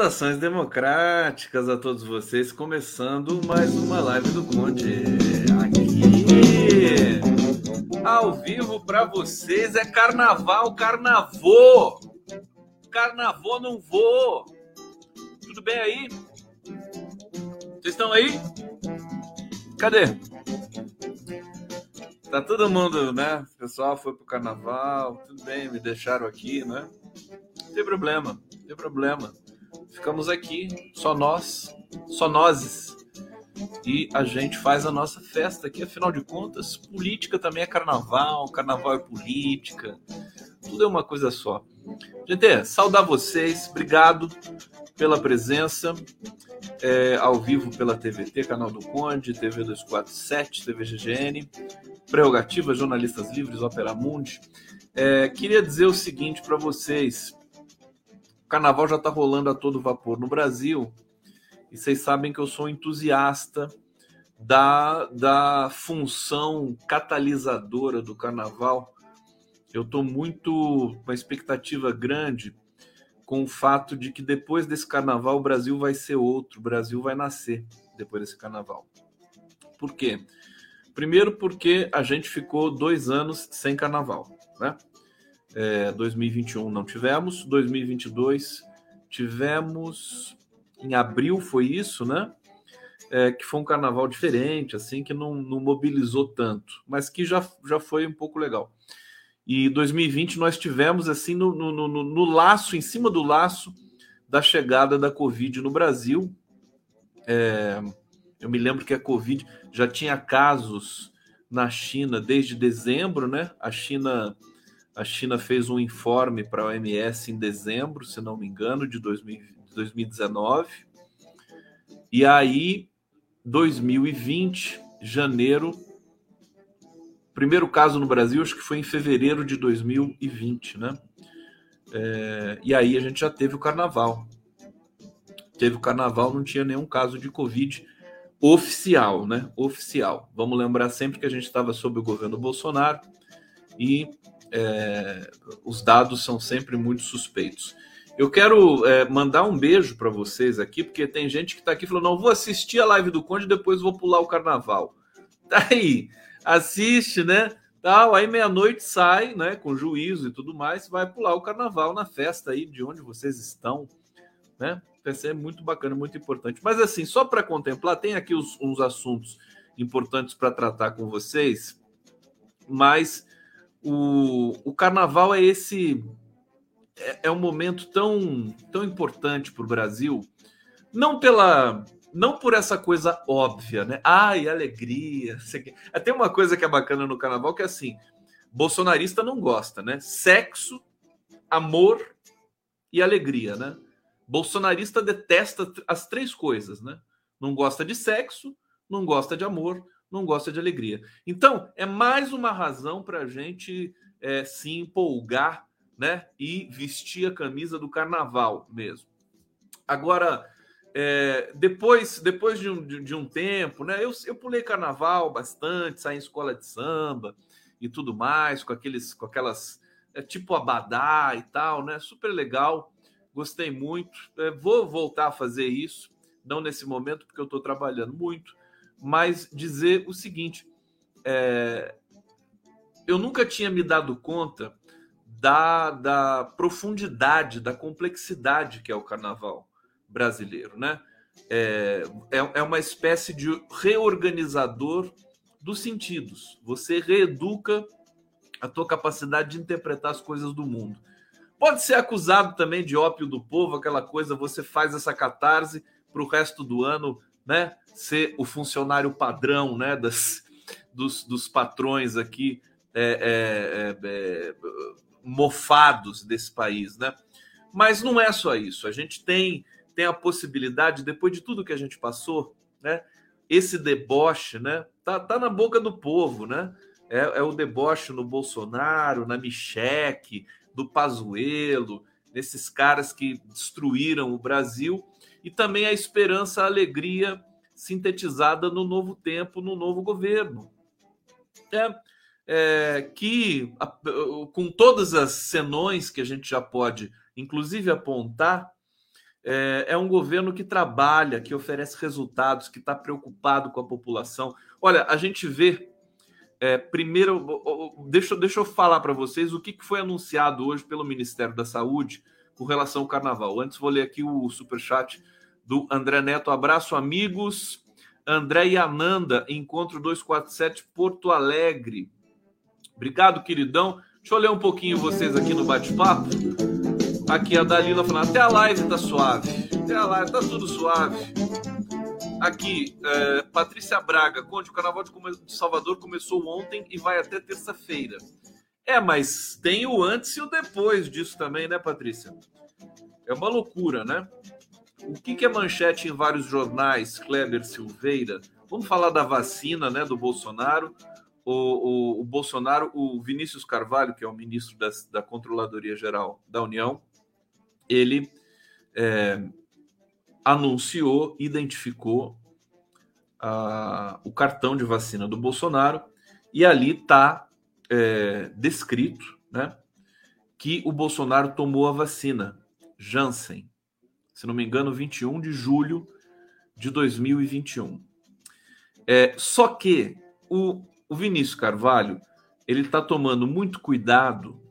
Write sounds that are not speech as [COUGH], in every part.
Saudações democráticas a todos vocês, começando mais uma live do Conde. Aqui, ao vivo para vocês, é carnaval, carnavô. Carnavô não vou. Tudo bem aí? Vocês estão aí? Cadê? Tá todo mundo, né? O pessoal foi pro carnaval, tudo bem, me deixaram aqui, né? Não tem problema, não tem problema. Ficamos aqui, só nós, só nozes. E a gente faz a nossa festa aqui, afinal de contas, política também é carnaval, carnaval é política, tudo é uma coisa só. Gente, saudar vocês, obrigado pela presença, é, ao vivo pela TVT, canal do Conde, TV 247, TV GGN, Prerrogativa, Jornalistas Livres, Opera Mundi. É, queria dizer o seguinte para vocês: carnaval já está rolando a todo vapor no Brasil. E vocês sabem que eu sou entusiasta da, da função catalisadora do carnaval. Eu estou muito com uma expectativa grande com o fato de que depois desse carnaval o Brasil vai ser outro, o Brasil vai nascer depois desse carnaval. Por quê? Primeiro porque a gente ficou dois anos sem carnaval, né? É, 2021 não tivemos, 2022 tivemos em abril foi isso, né? É, que foi um carnaval diferente, assim, que não, não, mobilizou tanto, mas que já, já foi um pouco legal. E 2020 nós tivemos assim no, no, no, no laço, em cima do laço da chegada da Covid no Brasil. É, eu me lembro que a Covid já tinha casos na China desde dezembro, né? A China a China fez um informe para a OMS em dezembro, se não me engano, de 2019. E aí, 2020, janeiro, primeiro caso no Brasil, acho que foi em fevereiro de 2020, né? É, e aí a gente já teve o carnaval. Teve o carnaval, não tinha nenhum caso de Covid oficial, né? Oficial. Vamos lembrar sempre que a gente estava sob o governo Bolsonaro e é, os dados são sempre muito suspeitos. Eu quero é, mandar um beijo para vocês aqui, porque tem gente que está aqui falando: não, vou assistir a live do Conde, depois vou pular o carnaval. [LAUGHS] Tá aí, assiste, né? Tal, aí meia-noite sai, né? Com juízo e tudo mais, vai pular o carnaval na festa aí de onde vocês estão, né? Ser muito bacana, muito importante. Mas assim, só para contemplar, tem aqui os, uns assuntos importantes para tratar com vocês, mas o, o carnaval é esse é, é um momento tão, tão importante para o Brasil, não pela não por essa coisa óbvia, né? Ai, alegria. Tem uma coisa que é bacana no carnaval que é assim: bolsonarista não gosta, né? Sexo, amor e alegria, né? Bolsonarista detesta as três coisas, né? Não gosta de sexo, não gosta de amor, não gosta de alegria. Então, é mais uma razão para a gente é, se empolgar né, e vestir a camisa do carnaval mesmo. Agora, é, depois, depois de um, de, de um tempo, né, eu, eu pulei carnaval bastante, saí em escola de samba e tudo mais, com aqueles, com aquelas é, tipo abadá e tal, né? Super legal, gostei muito. É, vou voltar a fazer isso, não nesse momento, porque eu estou trabalhando muito, mas dizer o seguinte: é, eu nunca tinha me dado conta da, da profundidade, da complexidade que é o carnaval brasileiro, né? É, é, é uma espécie de reorganizador dos sentidos. Você reeduca a tua capacidade de interpretar as coisas do mundo. Pode ser acusado também de ópio do povo, aquela coisa, você faz essa catarse para o resto do ano né, ser o funcionário padrão né, das, dos, dos patrões aqui é, é, é, é, mofados desse país. Né? Mas não é só isso. A gente tem, tem a possibilidade, depois de tudo que a gente passou, né, esse deboche né, tá, tá na boca do povo. Né? É, é o deboche no Bolsonaro, na Micheque, do Pazuello, nesses caras que destruíram o Brasil e também a esperança, a alegria sintetizada no novo tempo, no novo governo. É, é, que, com todas as senões que a gente já pode, inclusive, apontar, É, é um governo que trabalha, que oferece resultados, que está preocupado com a população. Olha, a gente vê. É, primeiro, deixa, deixa eu falar para vocês o que, que foi anunciado hoje pelo Ministério da Saúde com relação ao carnaval. Antes, vou ler aqui o superchat do André Neto. Abraço, amigos. André e Ananda, Encontro 247, Porto Alegre. Obrigado, queridão. Deixa eu ler um pouquinho vocês aqui no bate-papo. Aqui a Dalila falando, até a live tá suave. Até a live tá tudo suave. Aqui, é, Patrícia Braga, Conde, o Carnaval de Salvador começou ontem e vai até terça-feira. É, mas tem o antes e o depois disso também, né, Patrícia? É uma loucura, né? O que, que é manchete em vários jornais, Kleber Silveira? Vamos falar da vacina, né, do Bolsonaro. O, o, o Bolsonaro, o Vinícius Carvalho, que é o ministro da, da Controladoria Geral da União, ele é, anunciou, identificou a, o cartão de vacina do Bolsonaro e ali está é, descrito né, que o Bolsonaro tomou a vacina Janssen, se não me engano, 21 de julho de 2021. É, só que o, o Vinícius Carvalho ele está tomando muito cuidado,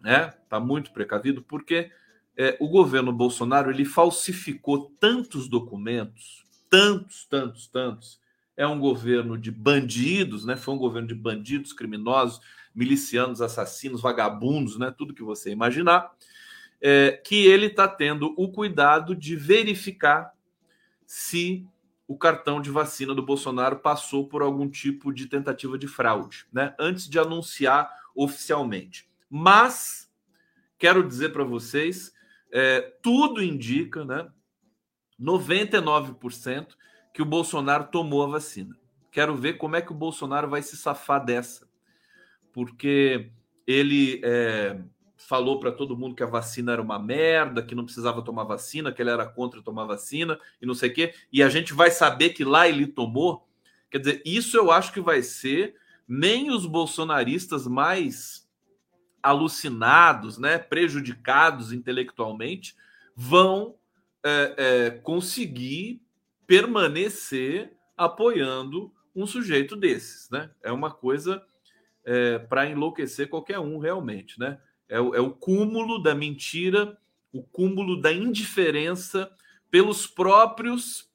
né? Está muito precavido porque é, o governo Bolsonaro ele falsificou tantos documentos, tantos, tantos, tantos. É um governo de bandidos, né? Foi um governo de bandidos, criminosos, milicianos, assassinos, vagabundos, né? Tudo que você imaginar. É, que ele está tendo o cuidado de verificar se o cartão de vacina do Bolsonaro passou por algum tipo de tentativa de fraude, né? Antes de anunciar oficialmente. Mas quero dizer para vocês é, tudo indica, né? 99% que o Bolsonaro tomou a vacina. Quero ver como é que o Bolsonaro vai se safar dessa, porque ele é, falou para todo mundo que a vacina era uma merda, que não precisava tomar vacina, que ele era contra tomar vacina e não sei o quê, e a gente vai saber que lá ele tomou. Quer dizer, isso eu acho que vai ser nem os bolsonaristas mais alucinados, né, prejudicados intelectualmente, vão é, é, conseguir permanecer apoiando um sujeito desses, né? É uma coisa é, para enlouquecer qualquer um realmente, né? É o, é o cúmulo da mentira, o cúmulo da indiferença pelos próprios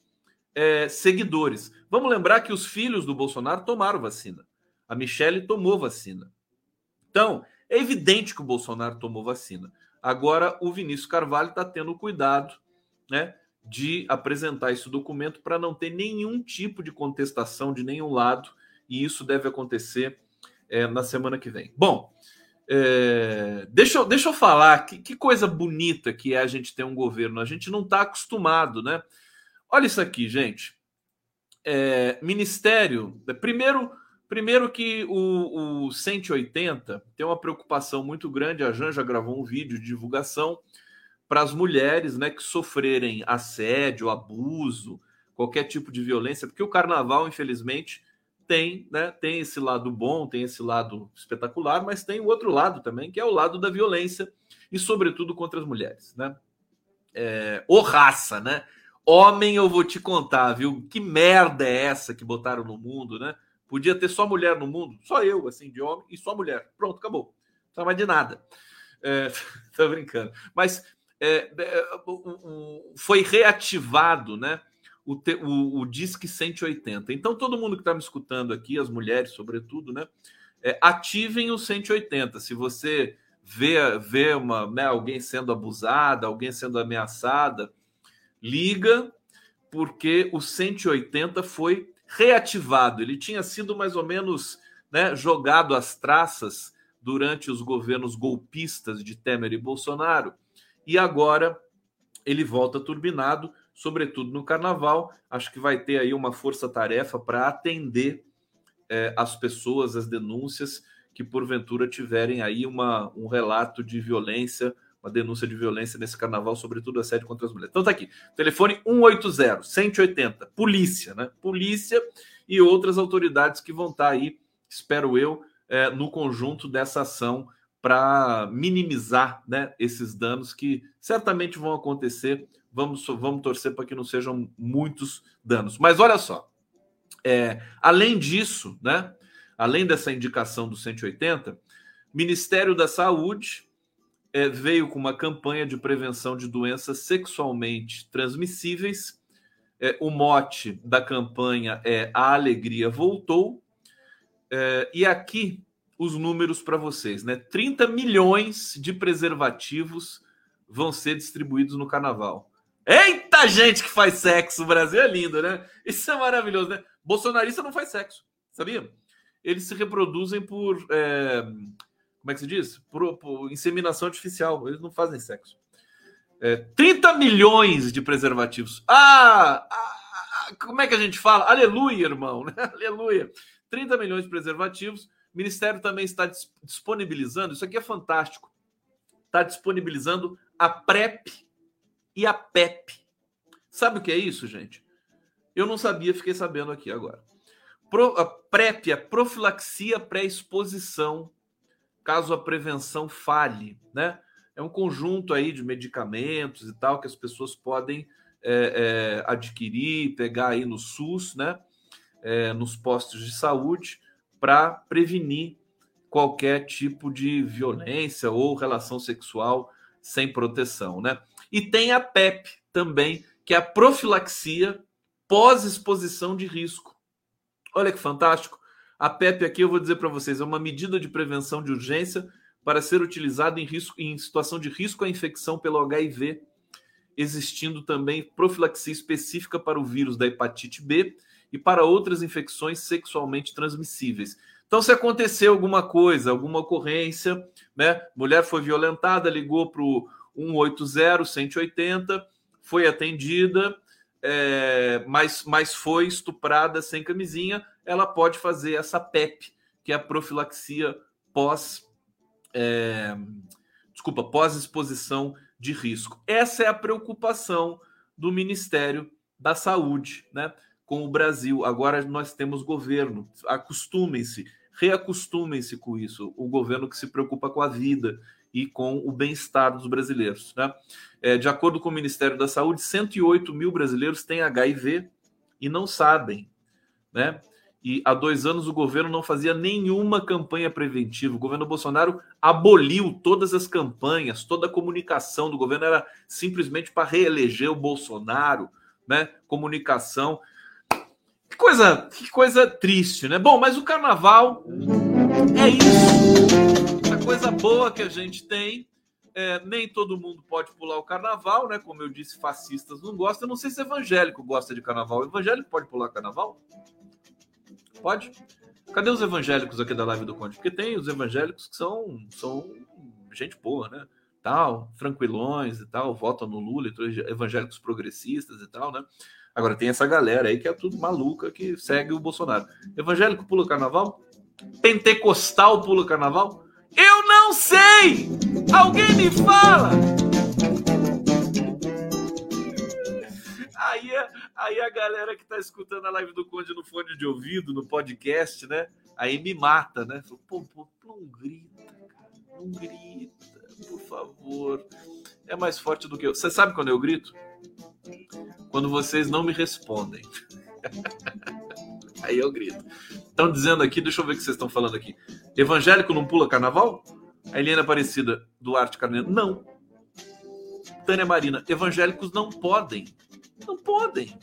é, seguidores. Vamos lembrar que os filhos do Bolsonaro tomaram vacina. A Michelle tomou vacina. Então, é evidente que o Bolsonaro tomou vacina. Agora, o Vinícius Carvalho está tendo cuidado né, de apresentar esse documento para não ter nenhum tipo de contestação de nenhum lado, e isso deve acontecer é, na semana que vem. Bom, é, deixa, eu, deixa eu falar que, que coisa bonita que é a gente ter um governo. A gente não está acostumado, né? Olha isso aqui, gente. É, ministério. Primeiro, Primeiro que o, o 180 tem uma preocupação muito grande, a Janja gravou um vídeo de divulgação para as mulheres né, que sofrerem assédio, abuso, qualquer tipo de violência, porque o carnaval, infelizmente, tem, né, tem esse lado bom, tem esse lado espetacular, mas tem o outro lado também, que é o lado da violência, e sobretudo contra as mulheres. Né? É, ou raça, né? Homem, eu vou te contar, viu? Que merda é essa que botaram no mundo, né? Podia ter só mulher no mundo, só eu, assim, de homem, e só mulher. Pronto, acabou. Não precisa mais de nada. É, [LAUGHS] tô brincando. Mas é, é, foi reativado, né? O, o, o Disque 180. Então, todo mundo que está me escutando aqui, as mulheres, sobretudo, né? É, ativem o 180. Se você vê, vê uma, né, alguém sendo abusada, alguém sendo ameaçada, liga, porque o 180 foi reativado. Ele tinha sido mais ou menos né, jogado às traças durante os governos golpistas de Temer e Bolsonaro, e agora ele volta turbinado, sobretudo no carnaval. Acho que vai ter aí uma força-tarefa para atender é, as pessoas, as denúncias que porventura tiverem aí uma, um relato de violência uma denúncia de violência nesse carnaval, sobretudo assédio contra as mulheres. Então tá aqui, telefone 180 180, polícia, né? Polícia e outras autoridades que vão estar tá aí, espero eu, é, no conjunto dessa ação para minimizar né, esses danos que certamente vão acontecer Vamos, vamos torcer para que não sejam muitos danos. Mas olha só, é, além disso, né? Além dessa indicação do 180, Ministério da Saúde é, veio com uma campanha de prevenção de doenças sexualmente transmissíveis. É, o mote da campanha é A Alegria Voltou. É, e aqui os números para vocês, né? 30 milhões de preservativos vão ser distribuídos no carnaval. Eita gente que faz sexo, o Brasil é lindo, né? Isso é maravilhoso, né? Bolsonarista não faz sexo, sabia? Eles se reproduzem por. É, como é que se diz? Por, por, inseminação artificial. Eles não fazem sexo. É, 30 milhões de preservativos. Ah, ah, ah, Como é que a gente fala? Aleluia, irmão. Né? [LAUGHS] Aleluia. 30 milhões de preservativos. O Ministério também está disponibilizando. Isso aqui é fantástico. Está disponibilizando a PrEP e a PEP. Sabe o que é isso, gente? Eu não sabia, fiquei sabendo aqui agora. Pro, a PrEP, a profilaxia pré-exposição, caso a prevenção falhe, né? É um conjunto aí de medicamentos e tal que as pessoas podem é, é, adquirir, pegar aí no SUS, né? É, nos postos de saúde, para prevenir qualquer tipo de violência ou relação sexual sem proteção, né? E tem a PEP também, que é a profilaxia pós-exposição de risco. Olha que fantástico. A PEP aqui eu vou dizer para vocês, é uma medida de prevenção de urgência para ser utilizada em, risco, em situação de risco à infecção pelo HIV, existindo também profilaxia específica para o vírus da hepatite B e para outras infecções sexualmente transmissíveis. Então, se acontecer alguma coisa, alguma ocorrência, né? Mulher foi violentada, ligou para o 180, 180, foi atendida, é, mas, mas foi estuprada sem camisinha, ela pode fazer essa PEP, que é a profilaxia pós. É, desculpa, pós-exposição de risco. Essa é a preocupação do Ministério da Saúde, né? Com o Brasil. Agora nós temos governo. Acostumem-se, reacostumem-se com isso. O governo que se preocupa com a vida e com o bem-estar dos brasileiros. Né? É, de acordo com o Ministério da Saúde, 108 mil brasileiros têm HIV e não sabem. Né? E há dois anos o governo não fazia nenhuma campanha preventiva. O governo Bolsonaro aboliu todas as campanhas, toda a comunicação do governo era simplesmente para reeleger o Bolsonaro, né? Comunicação. Que coisa, que coisa triste, né? Bom, mas o carnaval é isso. A coisa boa que a gente tem. É, nem todo mundo pode pular o carnaval, né? Como eu disse, fascistas não gostam. Eu não sei se evangélico gosta de carnaval. Evangélico pode pular carnaval? Pode? Cadê os evangélicos aqui da live do Conde? Porque tem os evangélicos que são, são gente boa, né? Tal, tranquilões e tal, votam no Lula, evangélicos progressistas e tal, né? Agora tem essa galera aí que é tudo maluca que segue o Bolsonaro. Evangélico pula carnaval? Pentecostal pula carnaval? Eu não sei! Alguém me fala! Aí, aí a galera que tá escutando a live do Conde no fone de ouvido, no podcast, né? Aí me mata, né? Pô, pô, não grita, cara. Não grita, por favor. É mais forte do que eu. Você sabe quando eu grito? Quando vocês não me respondem. Aí eu grito. Estão dizendo aqui, deixa eu ver o que vocês estão falando aqui. Evangélico não pula carnaval? A Helena Aparecida, Duarte Carneiro, não. Tânia Marina, evangélicos não podem. Não podem.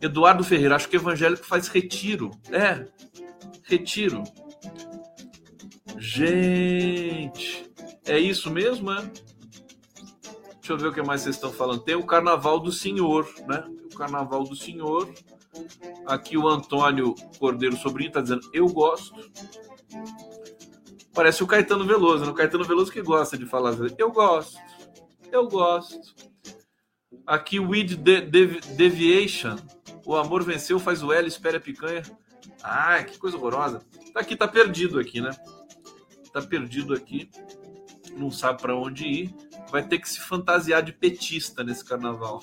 Eduardo Ferreira, acho que evangélico faz retiro. É, retiro. Gente, é isso mesmo, é? Deixa eu ver o que mais vocês estão falando. Tem o Carnaval do Senhor, né? O Carnaval do Senhor. Aqui o Antônio Cordeiro Sobrinho está dizendo: Eu gosto. Parece o Caetano Veloso, né? O Caetano Veloso que gosta de falar. Eu gosto. Eu gosto. Aqui o Weed Deviation. O amor venceu, faz o L, espera a picanha. Ah, que coisa horrorosa. Tá aqui, tá perdido aqui, né? Tá perdido aqui. Não sabe para onde ir vai ter que se fantasiar de petista nesse carnaval.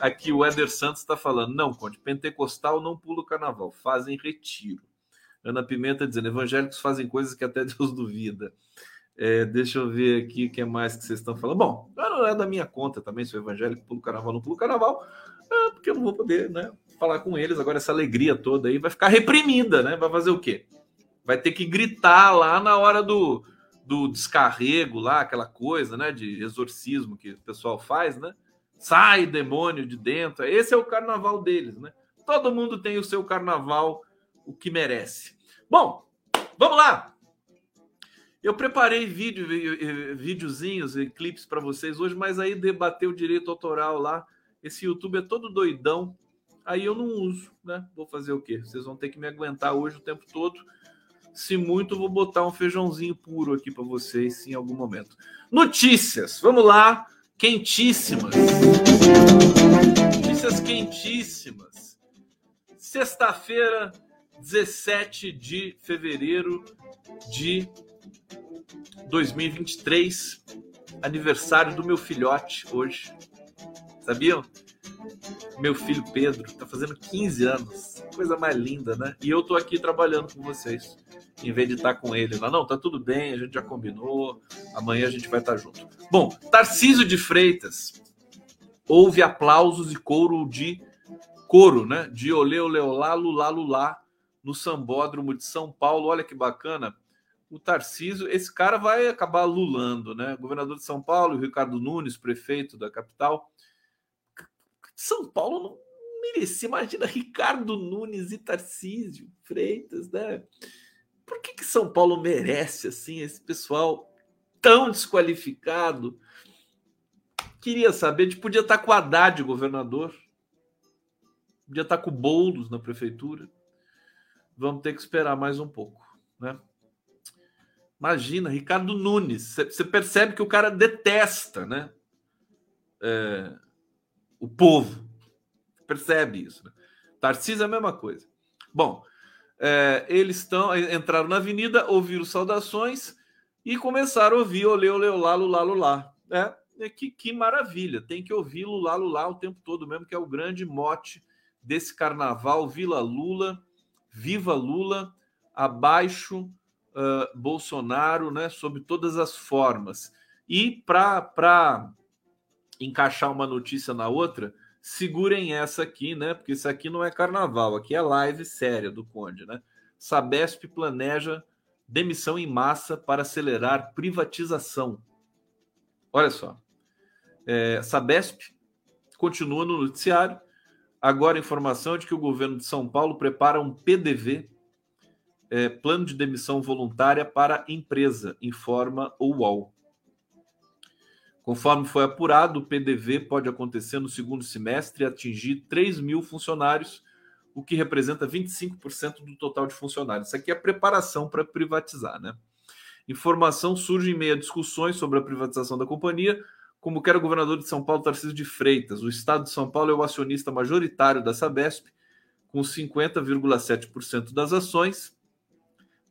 Aqui o Éder Santos está falando: não, Conde, pentecostal não pula o carnaval, fazem retiro. Ana Pimenta dizendo: evangélicos fazem coisas que até Deus duvida. É, deixa eu ver aqui o que é mais que vocês estão falando. Bom, não é da minha conta também, sou evangélico, pulo carnaval, não pulo carnaval, é, porque eu não vou poder né, falar com eles. Agora, essa alegria toda aí vai ficar reprimida, né? Vai fazer o quê? Vai ter que gritar lá na hora do, do descarrego, lá, aquela coisa, né? De exorcismo que o pessoal faz, né? Sai demônio de dentro. Esse é o carnaval deles, né? Todo mundo tem o seu carnaval, o que merece. Bom, vamos lá. Eu preparei vídeo, videozinhos e clipes para vocês hoje, mas aí debateu o direito autoral lá. Esse YouTube é todo doidão. Aí eu não uso, né? Vou fazer o quê? Vocês vão ter que me aguentar hoje o tempo todo. Se muito, vou botar um feijãozinho puro aqui para vocês em algum momento. Notícias, vamos lá, quentíssimas. Notícias quentíssimas. Sexta-feira, 17 de fevereiro de 2023, aniversário do meu filhote hoje. Sabiam? Meu filho Pedro está fazendo 15 anos. Coisa mais linda, né? E eu tô aqui trabalhando com vocês em vez de estar com ele lá. Não, tá tudo bem, a gente já combinou, amanhã a gente vai estar junto. Bom, Tarcísio de Freitas. Houve aplausos e coro de coro, né? De olê, olê, olá, lulá, lulá, no Sambódromo de São Paulo. Olha que bacana. O Tarcísio, esse cara vai acabar lulando, né? Governador de São Paulo, Ricardo Nunes, prefeito da capital. São Paulo não merecia. Imagina Ricardo Nunes e Tarcísio Freitas, né? por que, que São Paulo merece assim esse pessoal tão desqualificado? Queria saber, a gente podia estar com o Haddad, governador, podia estar com o Boulos na prefeitura. Vamos ter que esperar mais um pouco, né? Imagina, Ricardo Nunes, você percebe que o cara detesta, né? É, o povo. Percebe isso. Né? Tarcísio é a mesma coisa. Bom, é, eles estão entraram na avenida, ouviram saudações e começaram a ouvir olê, olê, olá, lulá, lulá. É, é, que, que maravilha, tem que ouvir lulá, lulá o tempo todo mesmo, que é o grande mote desse carnaval. Vila Lula, viva Lula, abaixo uh, Bolsonaro, né, sob todas as formas. E para encaixar uma notícia na outra, segurem essa aqui, né? Porque isso aqui não é carnaval, aqui é live séria do Conde, né? Sabesp planeja demissão em massa para acelerar privatização. Olha só. É, Sabesp continua no noticiário. Agora, informação de que o governo de São Paulo prepara um PDV, é, plano de demissão voluntária para empresa, informa o UOL. Conforme foi apurado, o PDV pode acontecer no segundo semestre e atingir 3 mil funcionários, o que representa 25% do total de funcionários. Isso aqui é preparação para privatizar, né? Informação surge em meio a discussões sobre a privatização da companhia, como quer o governador de São Paulo, Tarcísio de Freitas. O estado de São Paulo é o acionista majoritário da Sabesp, com 50,7% das ações.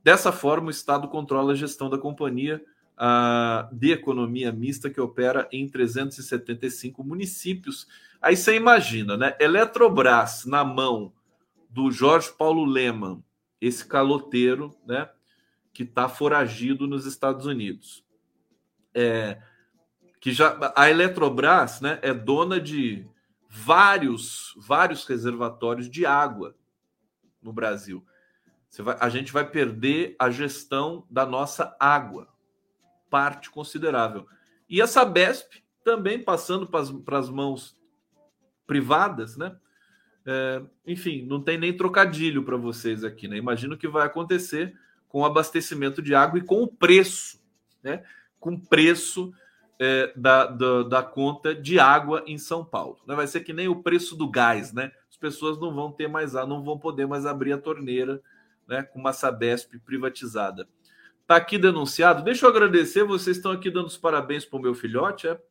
Dessa forma, o estado controla a gestão da companhia uh, de economia mista que opera em 375 municípios. Aí você imagina, né? Eletrobras na mão do Jorge Paulo Leman, esse caloteiro, né? Que está foragido nos Estados Unidos. É, que já a Eletrobras, né? É dona de vários vários reservatórios de água no Brasil. Vai, a gente vai perder a gestão da nossa água parte considerável. E a Sabesp também passando para as mãos privadas, né? É, enfim, não tem nem trocadilho para vocês aqui, né? Imagino que vai acontecer com o abastecimento de água e com o preço, né? Com o preço é, da, da, da, conta de água em São Paulo. Né? Vai ser que nem o preço do gás, né? As pessoas não vão ter mais, não vão poder mais abrir a torneira, né? Com uma Sabesp privatizada. Está aqui denunciado. Deixa eu agradecer, vocês estão aqui dando os parabéns para o meu filhote. É?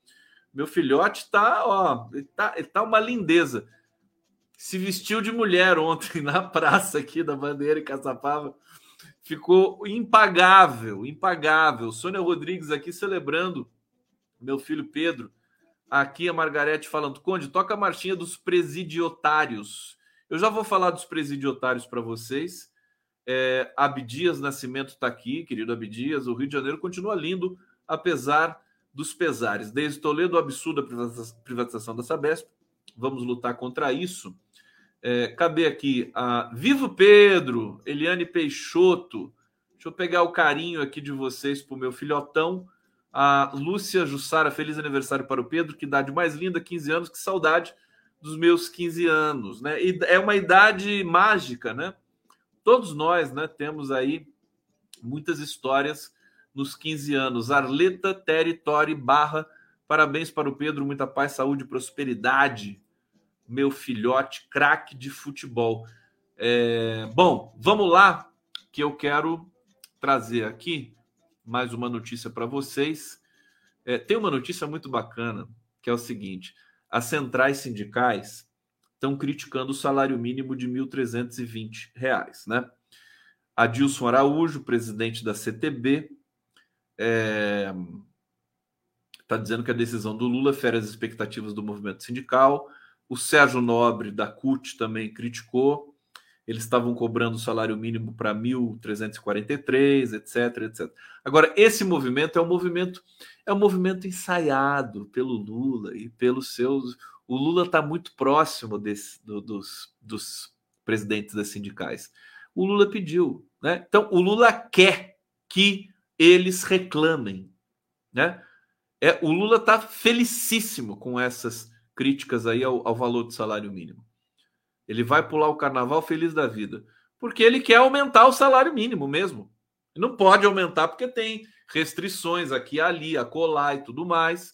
Meu filhote está, ó, ele tá, ele tá uma lindeza. Se vestiu de mulher ontem [LAUGHS] na praça aqui da Bandeira em Caçapava. Ficou impagável, impagável. Sônia Rodrigues aqui celebrando meu filho Pedro. Aqui a Margarete falando, Conde, toca a marchinha dos presidiotários. Eu já vou falar dos presidiotários para vocês. É, Abdias Nascimento está aqui, querido Abdias. O Rio de Janeiro continua lindo, apesar dos pesares. Desde Toledo, absurda privatização da Sabesp. Vamos lutar contra isso. É, cadê aqui? A Vivo Pedro, Eliane Peixoto. Deixa eu pegar o carinho aqui de vocês para o meu filhotão. A Lúcia Jussara, feliz aniversário para o Pedro, que idade mais linda, 15 anos, que saudade dos meus 15 anos, né? E é uma idade mágica, né? Todos nós, né, temos aí muitas histórias nos 15 anos. Arleta Território Barra, parabéns para o Pedro, muita paz, saúde e prosperidade. Meu filhote, craque de futebol. É... Bom, vamos lá, que eu quero trazer aqui mais uma notícia para vocês. É, tem uma notícia muito bacana, que é o seguinte: as centrais sindicais estão criticando o salário mínimo de R$ 1.320, né? Adilson Araújo, presidente da CTB, está é, tá dizendo que a decisão do Lula fere as expectativas do movimento sindical. O Sérgio Nobre, da CUT, também criticou. Eles estavam cobrando o salário mínimo para 1.343, etc, etc. Agora, esse movimento é um movimento é um movimento ensaiado pelo Lula e pelos seus. O Lula está muito próximo desse, do, dos, dos presidentes das sindicais. O Lula pediu, né? Então, o Lula quer que eles reclamem, né? É, o Lula está felicíssimo com essas críticas aí ao, ao valor do salário mínimo. Ele vai pular o carnaval feliz da vida, porque ele quer aumentar o salário mínimo mesmo. Não pode aumentar porque tem restrições aqui, ali, a colar e tudo mais.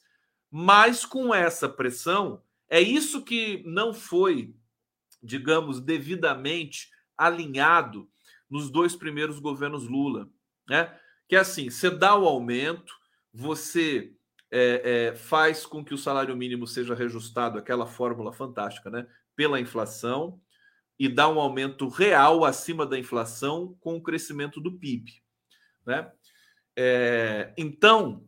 Mas com essa pressão, é isso que não foi, digamos, devidamente alinhado nos dois primeiros governos Lula, né? que é assim: você dá o aumento, você é, é, faz com que o salário mínimo seja reajustado, aquela fórmula fantástica, né? Pela inflação, e dá um aumento real acima da inflação com o crescimento do PIB. Né? É, então,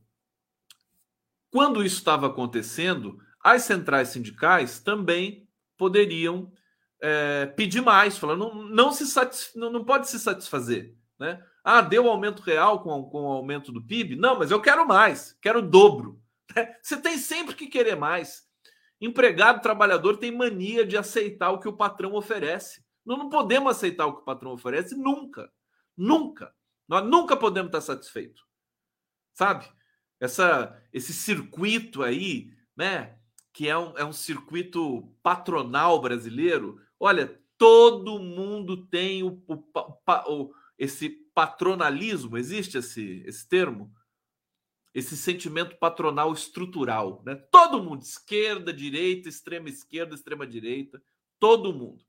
quando isso estava acontecendo, as centrais sindicais também poderiam é, pedir mais, falando não, não, se satisf... não, não pode se satisfazer. Né? Ah, deu aumento real com, com o aumento do PIB? Não, mas eu quero mais, quero o dobro. Você tem sempre que querer mais. Empregado, trabalhador tem mania de aceitar o que o patrão oferece. Nós não podemos aceitar o que o patrão oferece nunca. Nunca. Nós nunca podemos estar satisfeitos. Sabe? Essa, esse circuito aí, né? Que é um, é um circuito patronal brasileiro. Olha, todo mundo tem o, o, o esse patronalismo, existe esse, esse termo? Esse sentimento patronal estrutural, né? Todo mundo, esquerda, direita, extrema esquerda, extrema direita, todo mundo.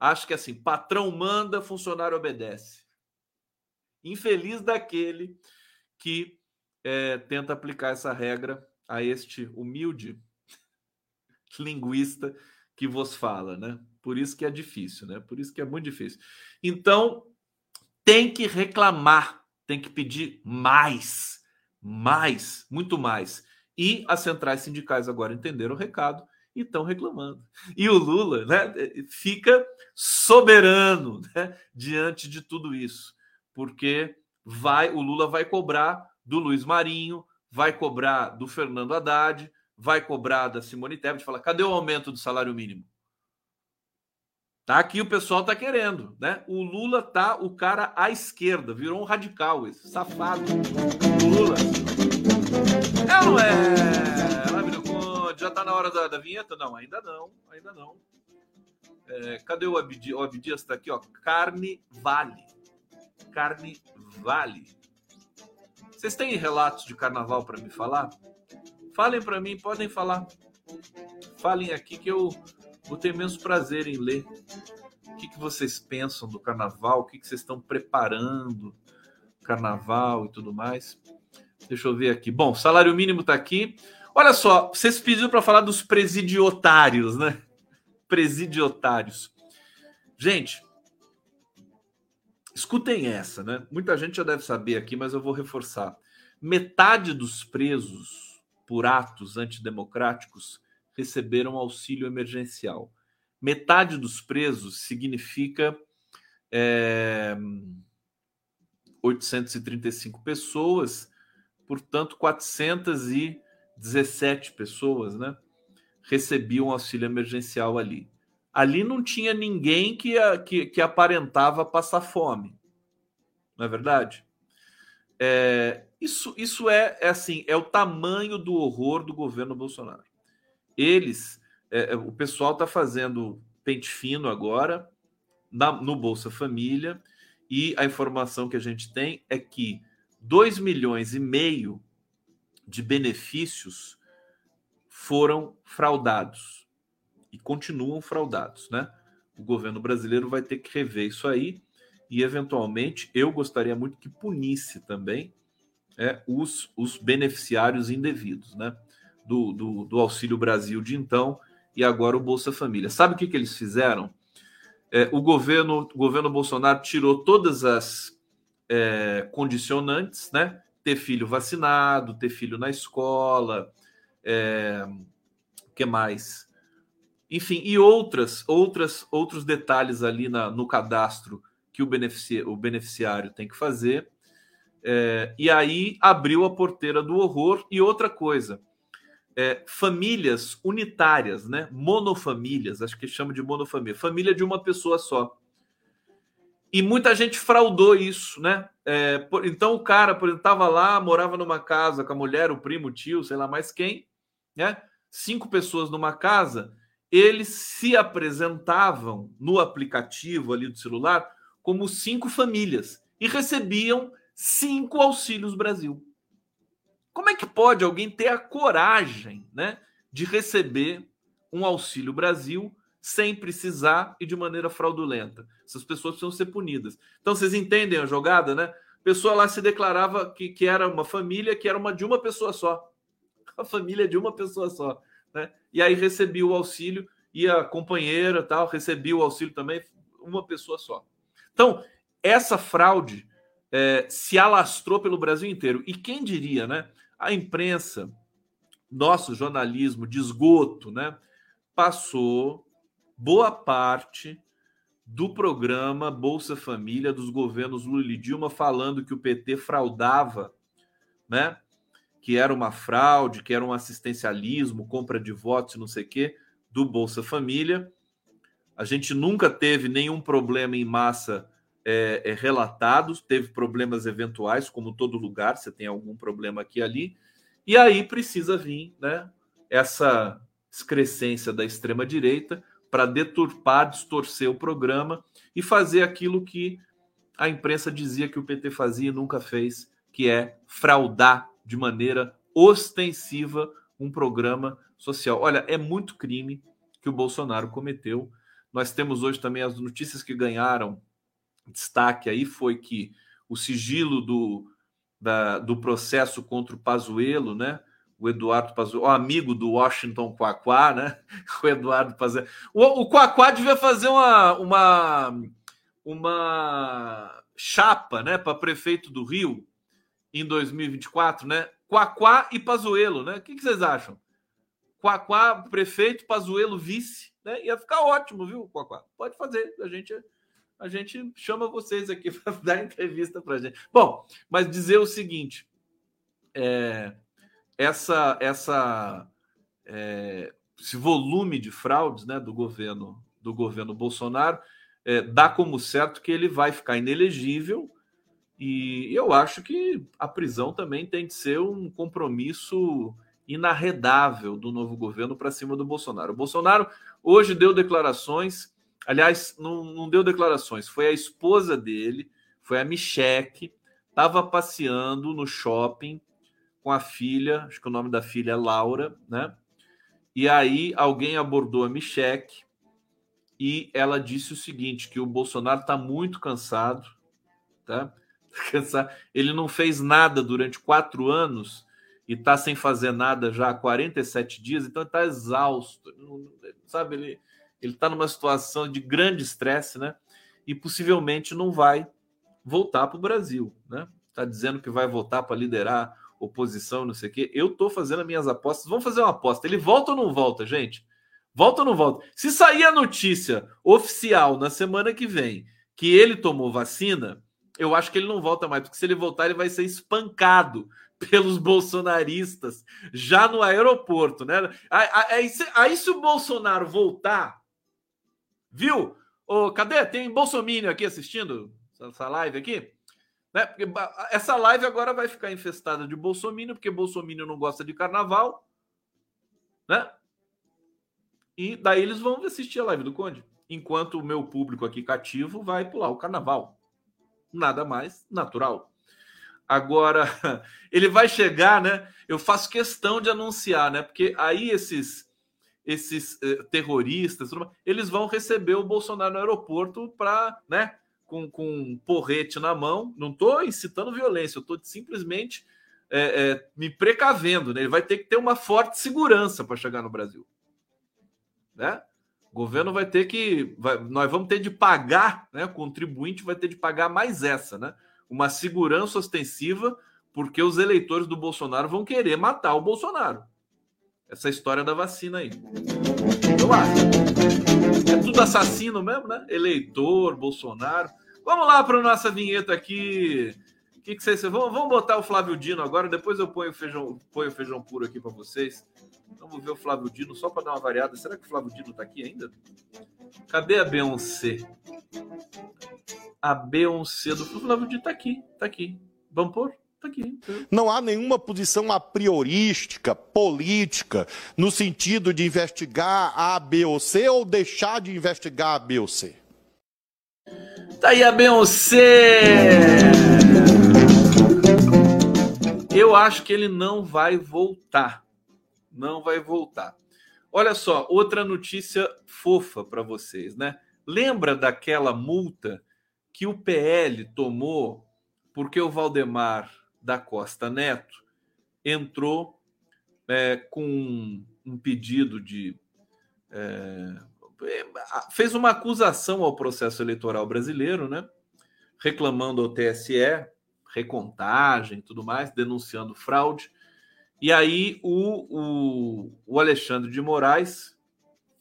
Acho que assim, patrão manda, funcionário obedece. Infeliz daquele que é, tenta aplicar essa regra a este humilde [LAUGHS] linguista que vos fala, né? Por isso que é difícil, né? Por isso que é muito difícil. Então, tem que reclamar, tem que pedir mais, mais, muito mais. E as centrais sindicais agora entenderam o recado e estão reclamando. E o Lula né, fica soberano né, diante de tudo isso, porque vai o Lula vai cobrar do Luiz Marinho, vai cobrar do Fernando Haddad, vai cobrar da Simone Tebet, fala, cadê o aumento do salário mínimo? Tá aqui o pessoal tá querendo, né? O Lula tá o cara à esquerda, virou um radical esse safado. Lula. É ou não é? Já tá na hora da, da, vinheta? Não, ainda não, ainda não. É, cadê o Abdias? O Abdias tá aqui, ó. Carne Vale. Carne Vale. Vocês têm relatos de carnaval para me falar? Falem para mim, podem falar. Falem aqui que eu Vou ter imenso prazer em ler. O que, que vocês pensam do carnaval? O que, que vocês estão preparando? Carnaval e tudo mais. Deixa eu ver aqui. Bom, salário mínimo está aqui. Olha só, vocês pediram para falar dos presidiotários, né? Presidiotários. Gente, escutem essa, né? Muita gente já deve saber aqui, mas eu vou reforçar. Metade dos presos por atos antidemocráticos receberam auxílio emergencial. Metade dos presos significa é, 835 pessoas, portanto, 417 pessoas, né? Recebiam auxílio emergencial ali. Ali não tinha ninguém que, que, que aparentava passar fome, não é verdade? É, isso, isso é, é assim, é o tamanho do horror do governo Bolsonaro. Eles, é, é o pessoal está fazendo pente fino agora na, no Bolsa Família e a informação que a gente tem é que 2 milhões e meio de benefícios foram fraudados e continuam fraudados, né? O governo brasileiro vai ter que rever isso aí e, eventualmente, eu gostaria muito que punisse também é, os, os beneficiários indevidos, né? Do, do, do, Auxílio Brasil de então e agora o Bolsa Família. Sabe o que, que eles fizeram? É, o governo o governo Bolsonaro tirou todas as é, condicionantes, né? Ter filho vacinado, ter filho na escola, é, que mais? Enfim, e outras, outras, outros detalhes ali na, no cadastro que o, benefici, o beneficiário tem que fazer. É, e aí abriu a porteira do horror. E outra coisa, é, famílias unitárias, né? monofamílias, acho que chama de monofamília, família de uma pessoa só. E muita gente fraudou isso, né? É, por, então o cara, por exemplo, estava lá, morava numa casa com a mulher, o primo, o tio, sei lá mais quem, né? Cinco pessoas numa casa, eles se apresentavam no aplicativo ali do celular como cinco famílias e recebiam cinco auxílios Brasil. Como é que pode alguém ter a coragem, né, de receber um auxílio Brasil sem precisar e de maneira fraudulenta? Essas pessoas precisam ser punidas. Então vocês entendem a jogada, né? A pessoa lá se declarava que, que era uma família que era uma de uma pessoa só. A família de uma pessoa só, né? E aí recebia o auxílio e a companheira tal recebia o auxílio também uma pessoa só. Então, essa fraude é, se alastrou pelo Brasil inteiro. E quem diria, né? A imprensa, nosso jornalismo de esgoto, né? Passou boa parte do programa Bolsa Família dos governos Lula e Dilma falando que o PT fraudava, né? Que era uma fraude, que era um assistencialismo, compra de votos, não sei o quê, do Bolsa Família. A gente nunca teve nenhum problema em massa é, é, relatados, teve problemas eventuais, como todo lugar, você tem algum problema aqui e ali, e aí precisa vir né, essa excrescência da extrema-direita para deturpar, distorcer o programa e fazer aquilo que a imprensa dizia que o PT fazia e nunca fez, que é fraudar de maneira ostensiva um programa social. Olha, é muito crime que o Bolsonaro cometeu. Nós temos hoje também as notícias que ganharam destaque aí foi que o sigilo do, da, do processo contra o Pazuello, né? O Eduardo Pazuello, o amigo do Washington Quaquá, né? [LAUGHS] O Eduardo Pazuello. O, o Quaquá devia fazer uma, uma, uma chapa, né? Para prefeito do Rio em 2024, né? Quaquá e Pazuello, né? O que, que vocês acham? Quaquá prefeito, Pazuello vice, né? Ia ficar ótimo, viu, Quaquá? Pode fazer, a gente a gente chama vocês aqui [LAUGHS] para dar entrevista para a gente. Bom, mas dizer o seguinte: é, essa, essa, é, esse volume de fraudes né, do governo do governo Bolsonaro é, dá como certo que ele vai ficar inelegível. E eu acho que a prisão também tem de ser um compromisso inarredável do novo governo para cima do Bolsonaro. O Bolsonaro hoje deu declarações Aliás, não, não deu declarações. Foi a esposa dele, foi a Micheque, estava passeando no shopping com a filha, acho que o nome da filha é Laura, né? E aí alguém abordou a Micheque e ela disse o seguinte: que o Bolsonaro está muito cansado, tá? [LAUGHS] Cansado. Ele não fez nada durante quatro anos e está sem fazer nada já há 47 dias, então está exausto, sabe? Ele, ele está numa situação de grande estresse, né? E possivelmente não vai voltar para o Brasil, né? Está dizendo que vai voltar para liderar oposição, não sei o quê. Eu estou fazendo as minhas apostas. Vamos fazer uma aposta. Ele volta ou não volta, gente? Volta ou não volta? Se sair a notícia oficial na semana que vem que ele tomou vacina, eu acho que ele não volta mais, porque se ele voltar, ele vai ser espancado [LAUGHS] pelos bolsonaristas já no aeroporto, né? Aí, aí se o Bolsonaro voltar, viu? Ô, cadê? Tem Bolsonaro aqui assistindo essa live aqui? Né? Porque essa live agora vai ficar infestada de Bolsonaro, porque Bolsonaro não gosta de carnaval, né? E daí eles vão assistir a live do Conde, enquanto o meu público aqui cativo vai pular o carnaval. Nada mais natural. Agora, [LAUGHS] ele vai chegar, né? Eu faço questão de anunciar, né? Porque aí esses esses eh, terroristas, eles vão receber o Bolsonaro no aeroporto para, né? Com, com um porrete na mão. Não estou incitando violência, eu estou simplesmente é, é, me precavendo, né? Ele vai ter que ter uma forte segurança para chegar no Brasil, né? O governo vai ter que, vai, nós vamos ter de pagar, né? O contribuinte vai ter de pagar mais essa, né? uma segurança ostensiva, porque os eleitores do Bolsonaro vão querer matar o Bolsonaro. Essa história da vacina aí. Eu acho. É tudo assassino mesmo, né? Eleitor, Bolsonaro. Vamos lá para nossa vinheta aqui. O que, que vocês vão, vamos botar o Flávio Dino agora, depois eu ponho o feijão, ponho o feijão puro aqui para vocês. Vamos ver o Flávio Dino só para dar uma variada. Será que o Flávio Dino está aqui ainda? Cadê a Beyoncé? A Beyoncé do Flávio Dino está aqui, está aqui. Vamos pôr? Tá aqui. Não há nenhuma posição a priorística, política, no sentido de investigar A, B ou C ou deixar de investigar A, B ou C. Tá aí a Beyoncé! Eu acho que ele não vai voltar não vai voltar. Olha só, outra notícia fofa para vocês, né? Lembra daquela multa que o PL tomou porque o Valdemar da Costa Neto entrou é, com um pedido de. É, fez uma acusação ao processo eleitoral brasileiro, né? Reclamando ao TSE recontagem tudo mais, denunciando fraude. E aí o, o, o Alexandre de Moraes,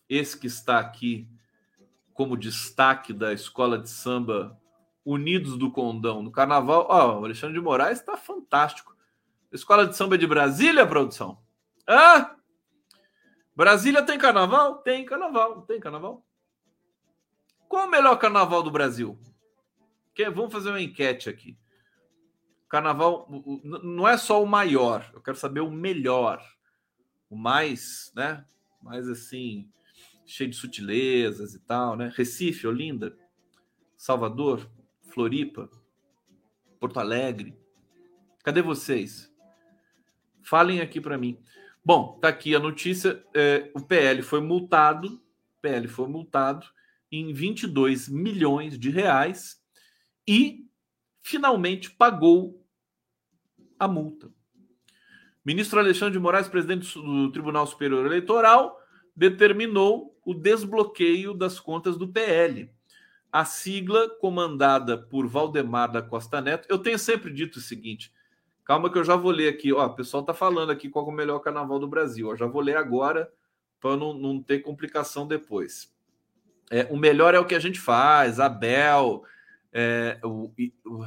esse que está aqui como destaque da escola de samba Unidos do Condão no Carnaval. Ó, o Alexandre de Moraes está fantástico. Escola de samba de Brasília, produção? Ah! Brasília tem carnaval? Tem carnaval, tem carnaval. Qual o melhor carnaval do Brasil? Vamos fazer uma enquete aqui. Carnaval não é só o maior, eu quero saber o melhor, o mais, né? Mais assim, cheio de sutilezas e tal, né? Recife, Olinda, Salvador, Floripa, Porto Alegre. Cadê vocês? Falem aqui para mim. Bom, tá aqui a notícia. É, o PL foi multado. PL foi multado em 22 milhões de reais e finalmente pagou a multa. Ministro Alexandre de Moraes, presidente do Tribunal Superior Eleitoral, determinou o desbloqueio das contas do PL. A sigla comandada por Valdemar da Costa Neto. Eu tenho sempre dito o seguinte: calma que eu já vou ler aqui. Ó, o pessoal está falando aqui qual é o melhor carnaval do Brasil. Eu já vou ler agora para não, não ter complicação depois. É, o melhor é o que a gente faz, Abel, é, o, o.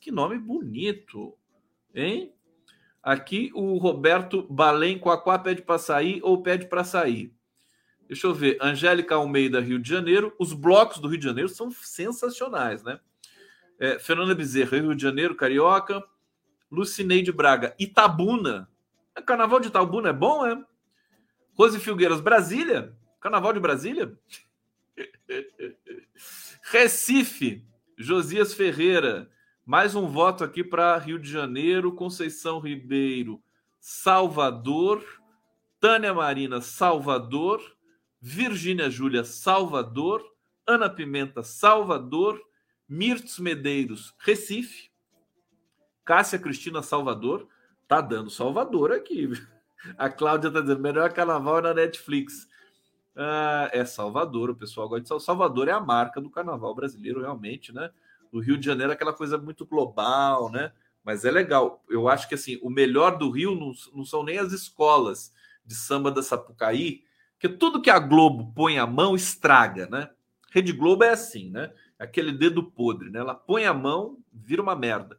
Que nome bonito, hein? Aqui o Roberto Balém Coaquá pede para sair ou pede para sair. Deixa eu ver. Angélica Almeida, Rio de Janeiro. Os blocos do Rio de Janeiro são sensacionais, né? É, Fernanda Bezerra, Rio de Janeiro, Carioca. Lucineide Braga, Itabuna. É, Carnaval de Itabuna é bom, é? Rose Filgueiras, Brasília. Carnaval de Brasília. [LAUGHS] Recife. Josias Ferreira, mais um voto aqui para Rio de Janeiro, Conceição Ribeiro, Salvador, Tânia Marina, Salvador, Virgínia Júlia, Salvador, Ana Pimenta, Salvador, Mirtz Medeiros, Recife, Cássia Cristina, Salvador, tá dando Salvador aqui. A Cláudia tá dizendo, melhor carnaval é na Netflix. Ah, é Salvador, o pessoal gosta de Salvador. Salvador é a marca do carnaval brasileiro, realmente, né? O Rio de Janeiro é aquela coisa muito global, né? Mas é legal. Eu acho que assim, o melhor do Rio não, não são nem as escolas de samba da Sapucaí, que tudo que a Globo põe a mão estraga, né? Rede Globo é assim, né? aquele dedo podre, né? Ela põe a mão, vira uma merda.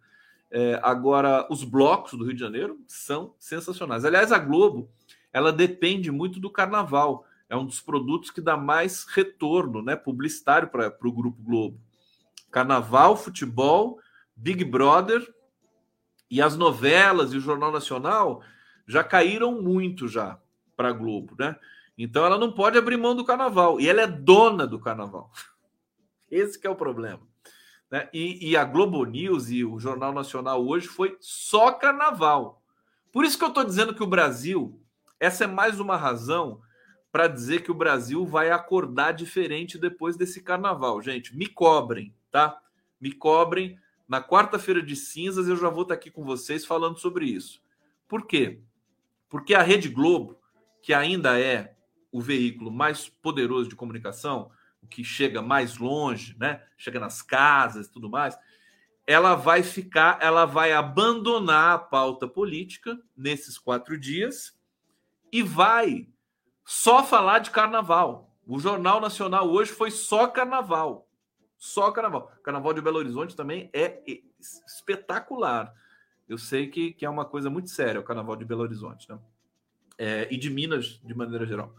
É, agora, os blocos do Rio de Janeiro são sensacionais. Aliás, a Globo, ela depende muito do carnaval. É um dos produtos que dá mais retorno né, publicitário para o Grupo Globo. Carnaval, futebol, Big Brother e as novelas e o Jornal Nacional já caíram muito já para a Globo, né? Então ela não pode abrir mão do carnaval. E ela é dona do carnaval. [LAUGHS] Esse que é o problema. Né? E, e, a Globo News e o Jornal Nacional hoje foi só carnaval. Por isso que eu estou dizendo que o Brasil, essa é mais uma razão para dizer que o Brasil vai acordar diferente depois desse carnaval. Gente, me cobrem, tá? Me cobrem. Na quarta-feira de cinzas eu já vou estar aqui com vocês falando sobre isso. Por quê? Porque a Rede Globo, que ainda é o veículo mais poderoso de comunicação, o que chega mais longe, né? Chega nas casas e tudo mais. Ela vai ficar, ela vai abandonar a pauta política nesses quatro dias e vai só falar de carnaval. O Jornal Nacional hoje foi só carnaval. Só carnaval. Carnaval de Belo Horizonte também é espetacular. Eu sei que, que é uma coisa muito séria o Carnaval de Belo Horizonte, né? É, e de Minas, de maneira geral.